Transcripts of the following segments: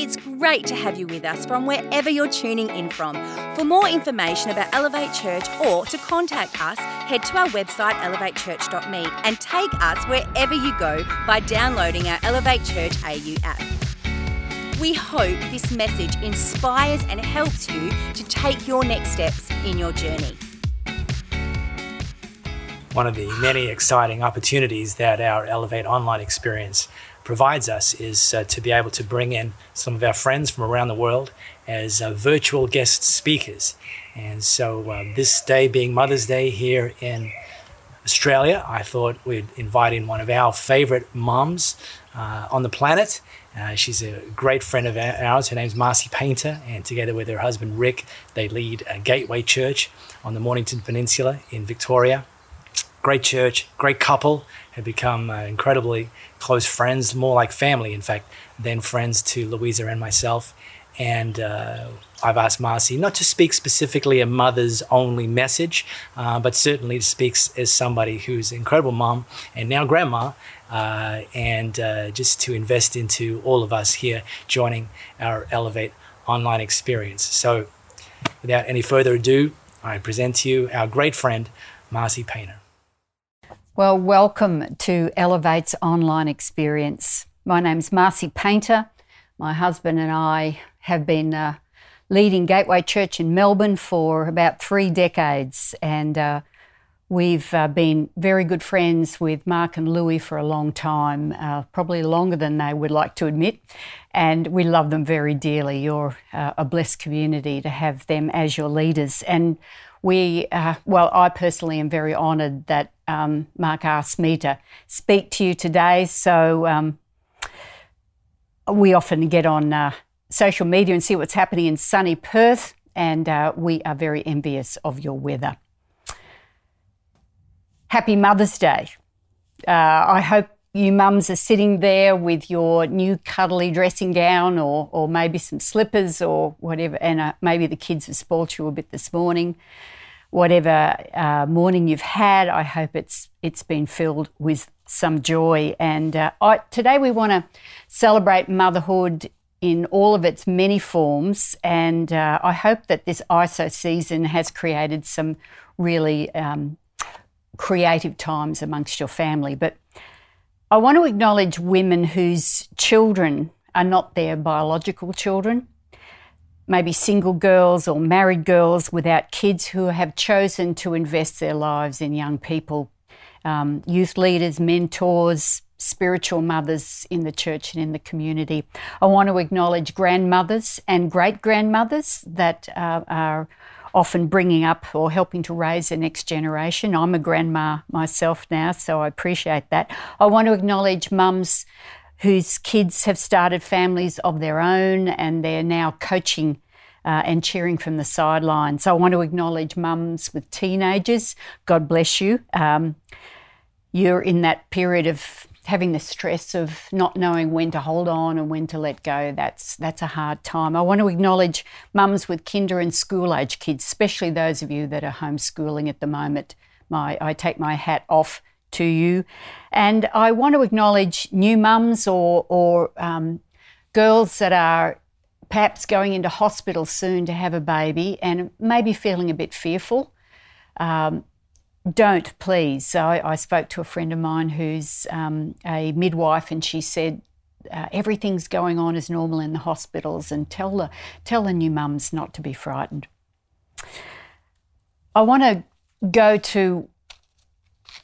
It's great to have you with us from wherever you're tuning in from. For more information about Elevate Church or to contact us, head to our website elevatechurch.me and take us wherever you go by downloading our Elevate Church AU app. We hope this message inspires and helps you to take your next steps in your journey. One of the many exciting opportunities that our Elevate online experience provides us is uh, to be able to bring in some of our friends from around the world as uh, virtual guest speakers. And so, uh, this day being Mother's Day here in Australia, I thought we'd invite in one of our favorite moms uh, on the planet. Uh, she's a great friend of ours. Her name's Marcy Painter, and together with her husband Rick, they lead a Gateway Church on the Mornington Peninsula in Victoria great church, great couple, had become uh, incredibly close friends, more like family, in fact, than friends to Louisa and myself. And uh, I've asked Marcy not to speak specifically a mother's only message, uh, but certainly to speak as somebody who's an incredible mom and now grandma, uh, and uh, just to invest into all of us here joining our Elevate online experience. So, without any further ado, I present to you our great friend, Marcy Painter. Well, welcome to Elevate's online experience. My name's Marcy Painter. My husband and I have been uh, leading Gateway Church in Melbourne for about three decades, and uh, we've uh, been very good friends with Mark and Louis for a long time, uh, probably longer than they would like to admit. And we love them very dearly. You're uh, a blessed community to have them as your leaders. And we, uh, well, I personally am very honoured that um, Mark asked me to speak to you today. So um, we often get on uh, social media and see what's happening in sunny Perth, and uh, we are very envious of your weather. Happy Mother's Day. Uh, I hope you mums are sitting there with your new cuddly dressing gown or, or maybe some slippers or whatever, and uh, maybe the kids have spoilt you a bit this morning. Whatever uh, morning you've had, I hope it's it's been filled with some joy. And uh, I, today we want to celebrate motherhood in all of its many forms, and uh, I hope that this ISO season has created some really um, creative times amongst your family. But I want to acknowledge women whose children are not their biological children, maybe single girls or married girls without kids who have chosen to invest their lives in young people, um, youth leaders, mentors, spiritual mothers in the church and in the community. I want to acknowledge grandmothers and great grandmothers that uh, are often bringing up or helping to raise the next generation. I'm a grandma myself now, so I appreciate that. I want to acknowledge mums whose kids have started families of their own and they're now coaching uh, and cheering from the sidelines. So I want to acknowledge mums with teenagers. God bless you. Um, you're in that period of having the stress of not knowing when to hold on and when to let go, that's that's a hard time. I want to acknowledge mums with kinder and school age kids, especially those of you that are homeschooling at the moment. My I take my hat off to you, and I want to acknowledge new mums or or um, girls that are perhaps going into hospital soon to have a baby and maybe feeling a bit fearful. Um, don't please. I, I, spoke to a friend of mine who's um, a midwife, and she said uh, everything's going on as normal in the hospitals, and tell the tell the new mums not to be frightened. I want to go to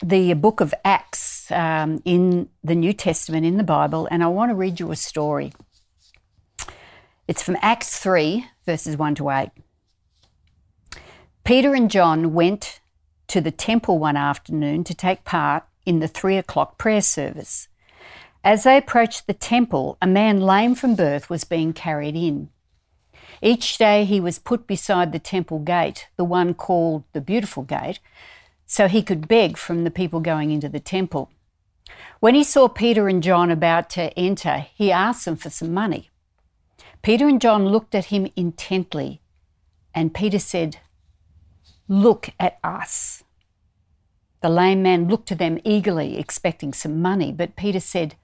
the book of Acts um, in the New Testament in the Bible, and I want to read you a story. It's from Acts 3, verses 1 to 8. Peter and John went to the temple one afternoon to take part in the three o'clock prayer service. As they approached the temple, a man lame from birth was being carried in. Each day he was put beside the temple gate, the one called the Beautiful Gate, so he could beg from the people going into the temple. When he saw Peter and John about to enter, he asked them for some money. Peter and John looked at him intently, and Peter said, Look at us. The lame man looked to them eagerly, expecting some money, but Peter said,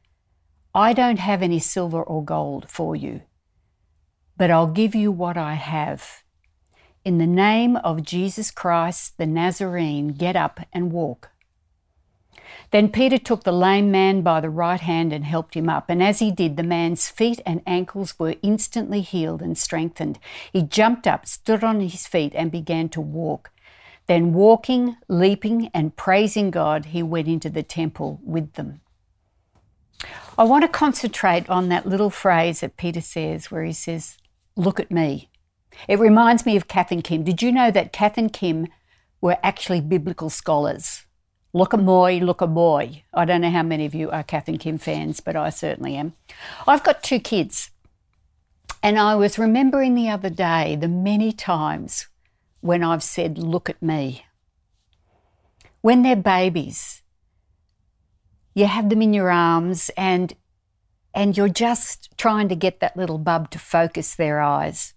I don't have any silver or gold for you, but I'll give you what I have. In the name of Jesus Christ the Nazarene, get up and walk. Then Peter took the lame man by the right hand and helped him up. And as he did, the man's feet and ankles were instantly healed and strengthened. He jumped up, stood on his feet, and began to walk. Then, walking, leaping, and praising God, he went into the temple with them. I want to concentrate on that little phrase that Peter says where he says, Look at me. It reminds me of Kath and Kim. Did you know that Kath and Kim were actually biblical scholars? Look a boy, look a boy. I don't know how many of you are Kath and Kim fans, but I certainly am. I've got two kids, and I was remembering the other day the many times when I've said, Look at me. When they're babies, you have them in your arms and and you're just trying to get that little bub to focus their eyes.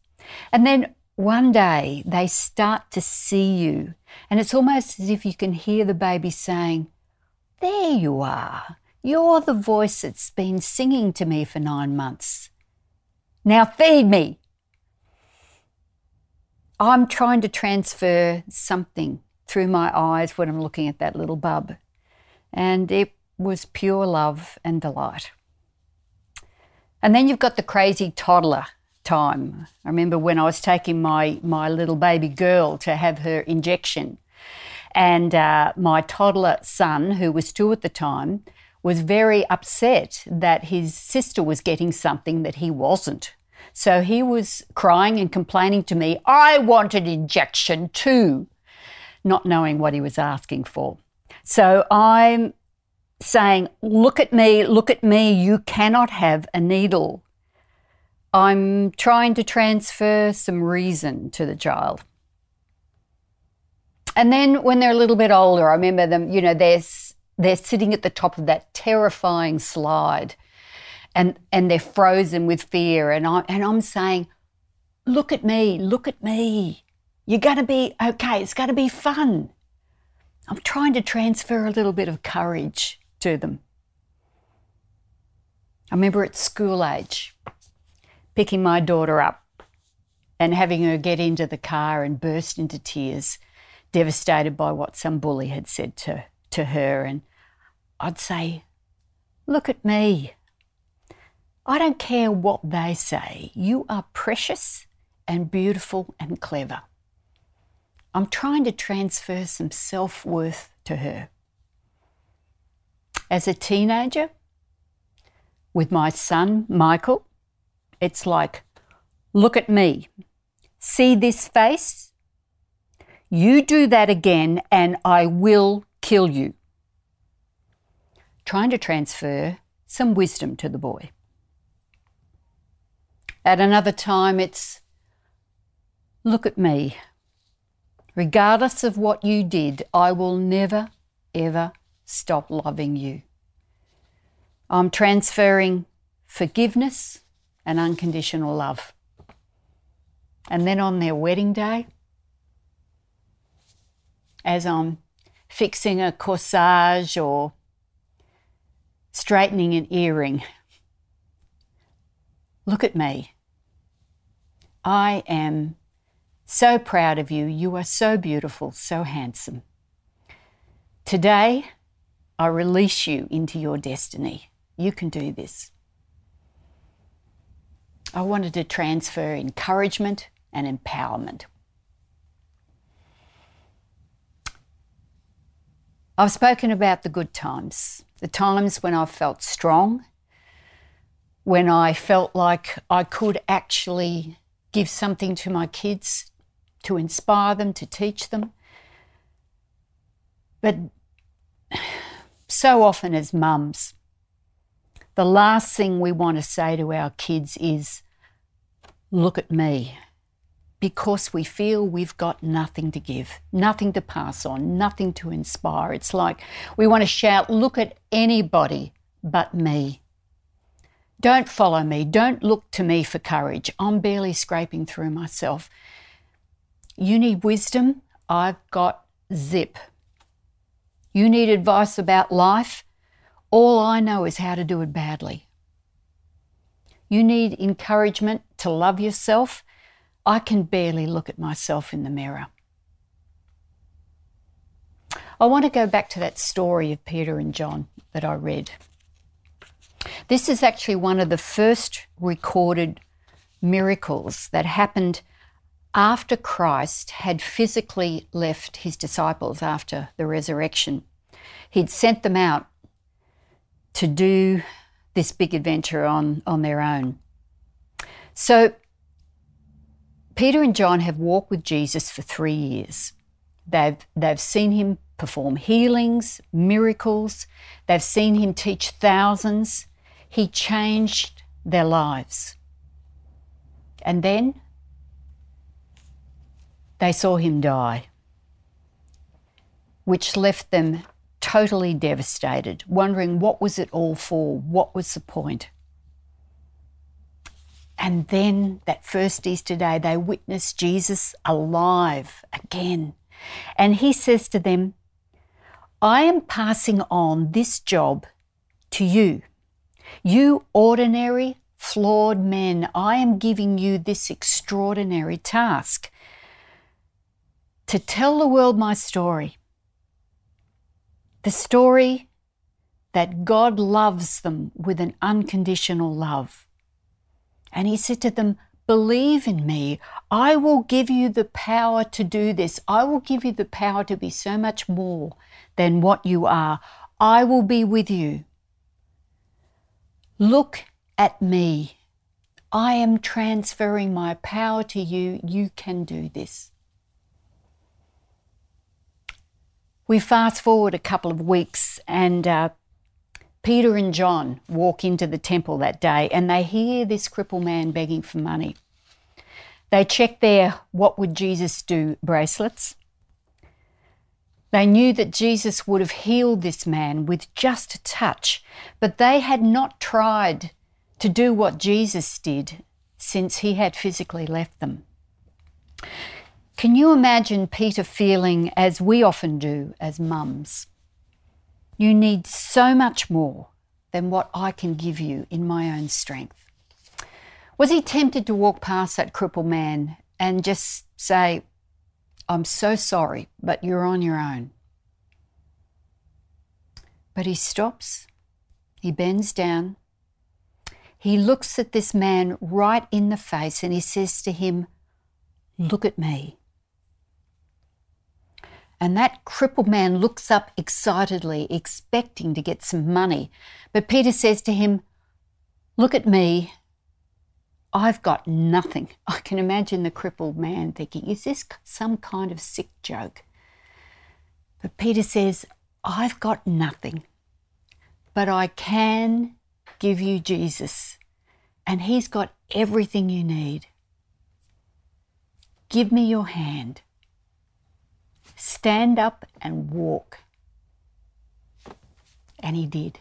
And then one day they start to see you, and it's almost as if you can hear the baby saying, There you are. You're the voice that's been singing to me for nine months. Now feed me. I'm trying to transfer something through my eyes when I'm looking at that little bub. And it was pure love and delight. And then you've got the crazy toddler time. I remember when I was taking my, my little baby girl to have her injection, and uh, my toddler son, who was two at the time, was very upset that his sister was getting something that he wasn't. So he was crying and complaining to me, I want an injection too, not knowing what he was asking for. So I'm saying, Look at me, look at me, you cannot have a needle. I'm trying to transfer some reason to the child. And then when they're a little bit older, I remember them, you know, they're, they're sitting at the top of that terrifying slide and, and they're frozen with fear. And, I, and I'm saying, look at me, look at me. You're going to be okay. It's going to be fun. I'm trying to transfer a little bit of courage to them. I remember at school age, picking my daughter up and having her get into the car and burst into tears, devastated by what some bully had said to, to her. And I'd say, Look at me. I don't care what they say. You are precious and beautiful and clever. I'm trying to transfer some self worth to her as a teenager with my son, Michael, it's like, look at me. See this face? You do that again, and I will kill you. Trying to transfer some wisdom to the boy. At another time, it's look at me. Regardless of what you did, I will never, ever stop loving you. I'm transferring forgiveness and unconditional love. And then on their wedding day, as I'm fixing a corsage or straightening an earring, look at me. I am so proud of you. You are so beautiful, so handsome. Today, I release you into your destiny. You can do this. I wanted to transfer encouragement and empowerment. I've spoken about the good times, the times when I felt strong, when I felt like I could actually give something to my kids to inspire them, to teach them. But so often as mums, the last thing we want to say to our kids is, Look at me. Because we feel we've got nothing to give, nothing to pass on, nothing to inspire. It's like we want to shout, Look at anybody but me. Don't follow me. Don't look to me for courage. I'm barely scraping through myself. You need wisdom. I've got zip. You need advice about life. All I know is how to do it badly. You need encouragement to love yourself. I can barely look at myself in the mirror. I want to go back to that story of Peter and John that I read. This is actually one of the first recorded miracles that happened after Christ had physically left his disciples after the resurrection. He'd sent them out to do this big adventure on, on their own. So, Peter and John have walked with Jesus for three years. They've, they've seen him perform healings, miracles, they've seen him teach thousands. He changed their lives. And then they saw him die, which left them totally devastated, wondering what was it all for? What was the point? And then that first Easter day, they witnessed Jesus alive again. And he says to them, I am passing on this job to you. You ordinary, flawed men, I am giving you this extraordinary task to tell the world my story. The story that God loves them with an unconditional love. And he said to them, Believe in me. I will give you the power to do this. I will give you the power to be so much more than what you are. I will be with you. Look at me. I am transferring my power to you. You can do this. We fast forward a couple of weeks, and uh, Peter and John walk into the temple that day and they hear this crippled man begging for money. They check their What Would Jesus Do bracelets. They knew that Jesus would have healed this man with just a touch, but they had not tried to do what Jesus did since he had physically left them. Can you imagine Peter feeling as we often do as mums? You need so much more than what I can give you in my own strength. Was he tempted to walk past that crippled man and just say, I'm so sorry, but you're on your own? But he stops, he bends down, he looks at this man right in the face and he says to him, Look at me. And that crippled man looks up excitedly, expecting to get some money. But Peter says to him, Look at me. I've got nothing. I can imagine the crippled man thinking, Is this some kind of sick joke? But Peter says, I've got nothing, but I can give you Jesus, and He's got everything you need. Give me your hand. Stand up and walk. And he did.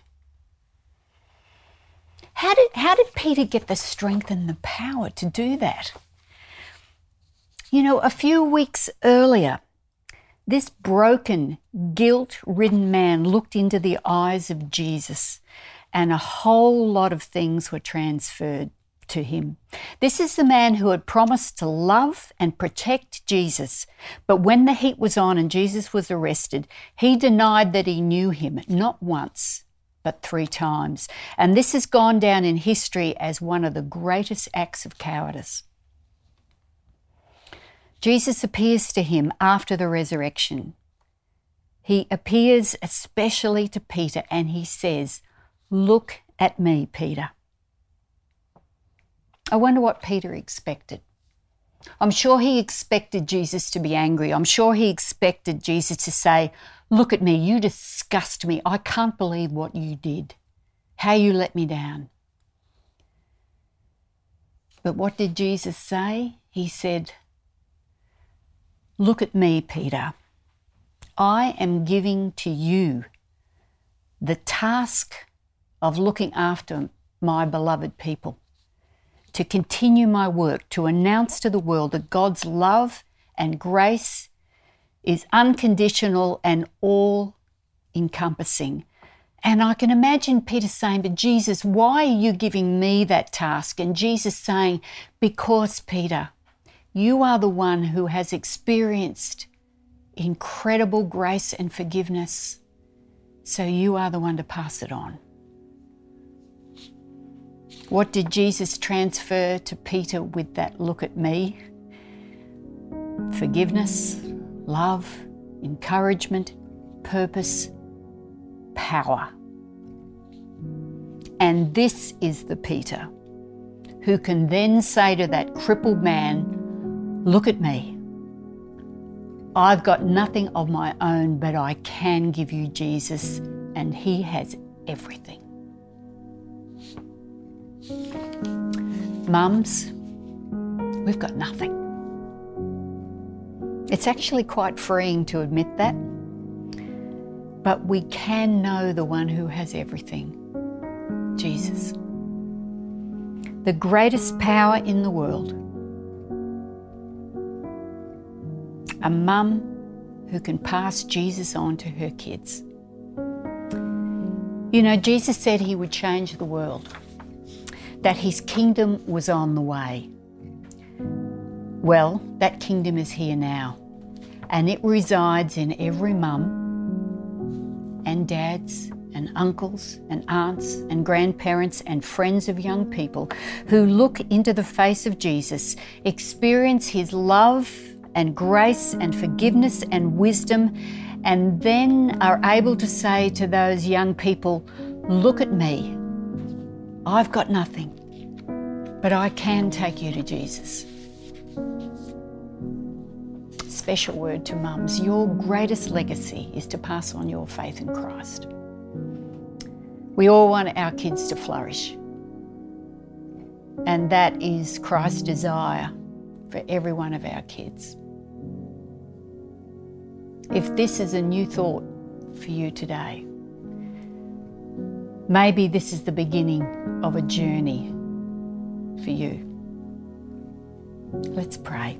How did, how did Peter get the strength and the power to do that? You know, a few weeks earlier, this broken, guilt ridden man looked into the eyes of Jesus, and a whole lot of things were transferred to him. This is the man who had promised to love and protect Jesus. But when the heat was on and Jesus was arrested, he denied that he knew him, not once, but three times. And this has gone down in history as one of the greatest acts of cowardice. Jesus appears to him after the resurrection. He appears especially to Peter and he says, Look at me, Peter. I wonder what Peter expected. I'm sure he expected Jesus to be angry. I'm sure he expected Jesus to say, Look at me, you disgust me. I can't believe what you did, how you let me down. But what did Jesus say? He said, Look at me, Peter. I am giving to you the task of looking after my beloved people to continue my work to announce to the world that God's love and grace is unconditional and all encompassing, And I can imagine Peter saying, But Jesus, why are you giving me that task? And Jesus saying, Because, Peter, you are the one who has experienced incredible grace and forgiveness. So you are the one to pass it on. What did Jesus transfer to Peter with that look at me? Forgiveness, love, encouragement, purpose, power. And this is the Peter who can then say to that crippled man, Look at me. I've got nothing of my own, but I can give you Jesus, and He has everything. Mums, we've got nothing. It's actually quite freeing to admit that, but we can know the one who has everything Jesus. The greatest power in the world. A mum who can pass Jesus on to her kids. You know, Jesus said he would change the world, that his kingdom was on the way. Well, that kingdom is here now, and it resides in every mum and dads and uncles and aunts and grandparents and friends of young people who look into the face of Jesus, experience his love and grace and forgiveness and wisdom, and then are able to say to those young people, Look at me. I've got nothing, but I can take you to Jesus. Special word to mums your greatest legacy is to pass on your faith in Christ. We all want our kids to flourish, and that is Christ's desire for every one of our kids. If this is a new thought for you today, maybe this is the beginning of a journey for you. Let's pray.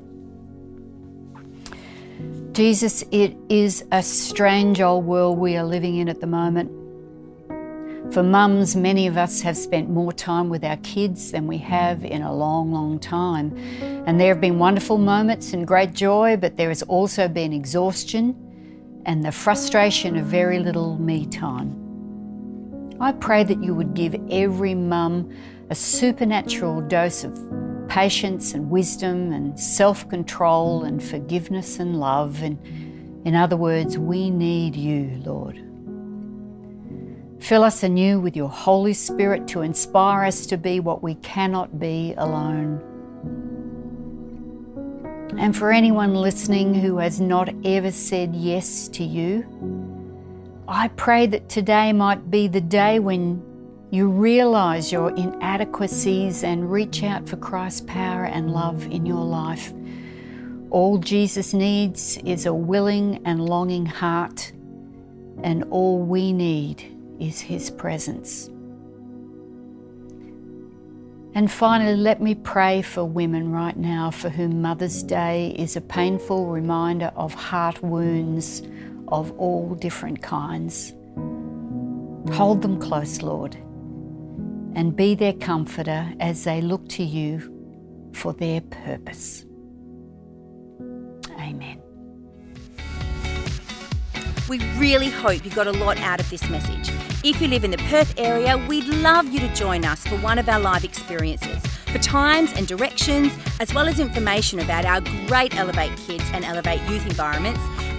Jesus, it is a strange old world we are living in at the moment. For mums, many of us have spent more time with our kids than we have in a long, long time. And there have been wonderful moments and great joy, but there has also been exhaustion and the frustration of very little me time. I pray that you would give every mum a supernatural dose of patience and wisdom and self control and forgiveness and love. And in other words, we need you, Lord. Fill us anew with your Holy Spirit to inspire us to be what we cannot be alone. And for anyone listening who has not ever said yes to you, I pray that today might be the day when you realize your inadequacies and reach out for Christ's power and love in your life. All Jesus needs is a willing and longing heart, and all we need is His presence. And finally, let me pray for women right now for whom Mother's Day is a painful reminder of heart wounds of all different kinds. Hold them close, Lord, and be their comforter as they look to you for their purpose. Amen. We really hope you got a lot out of this message. If you live in the Perth area, we'd love you to join us for one of our live experiences. For times and directions, as well as information about our great Elevate Kids and Elevate Youth environments,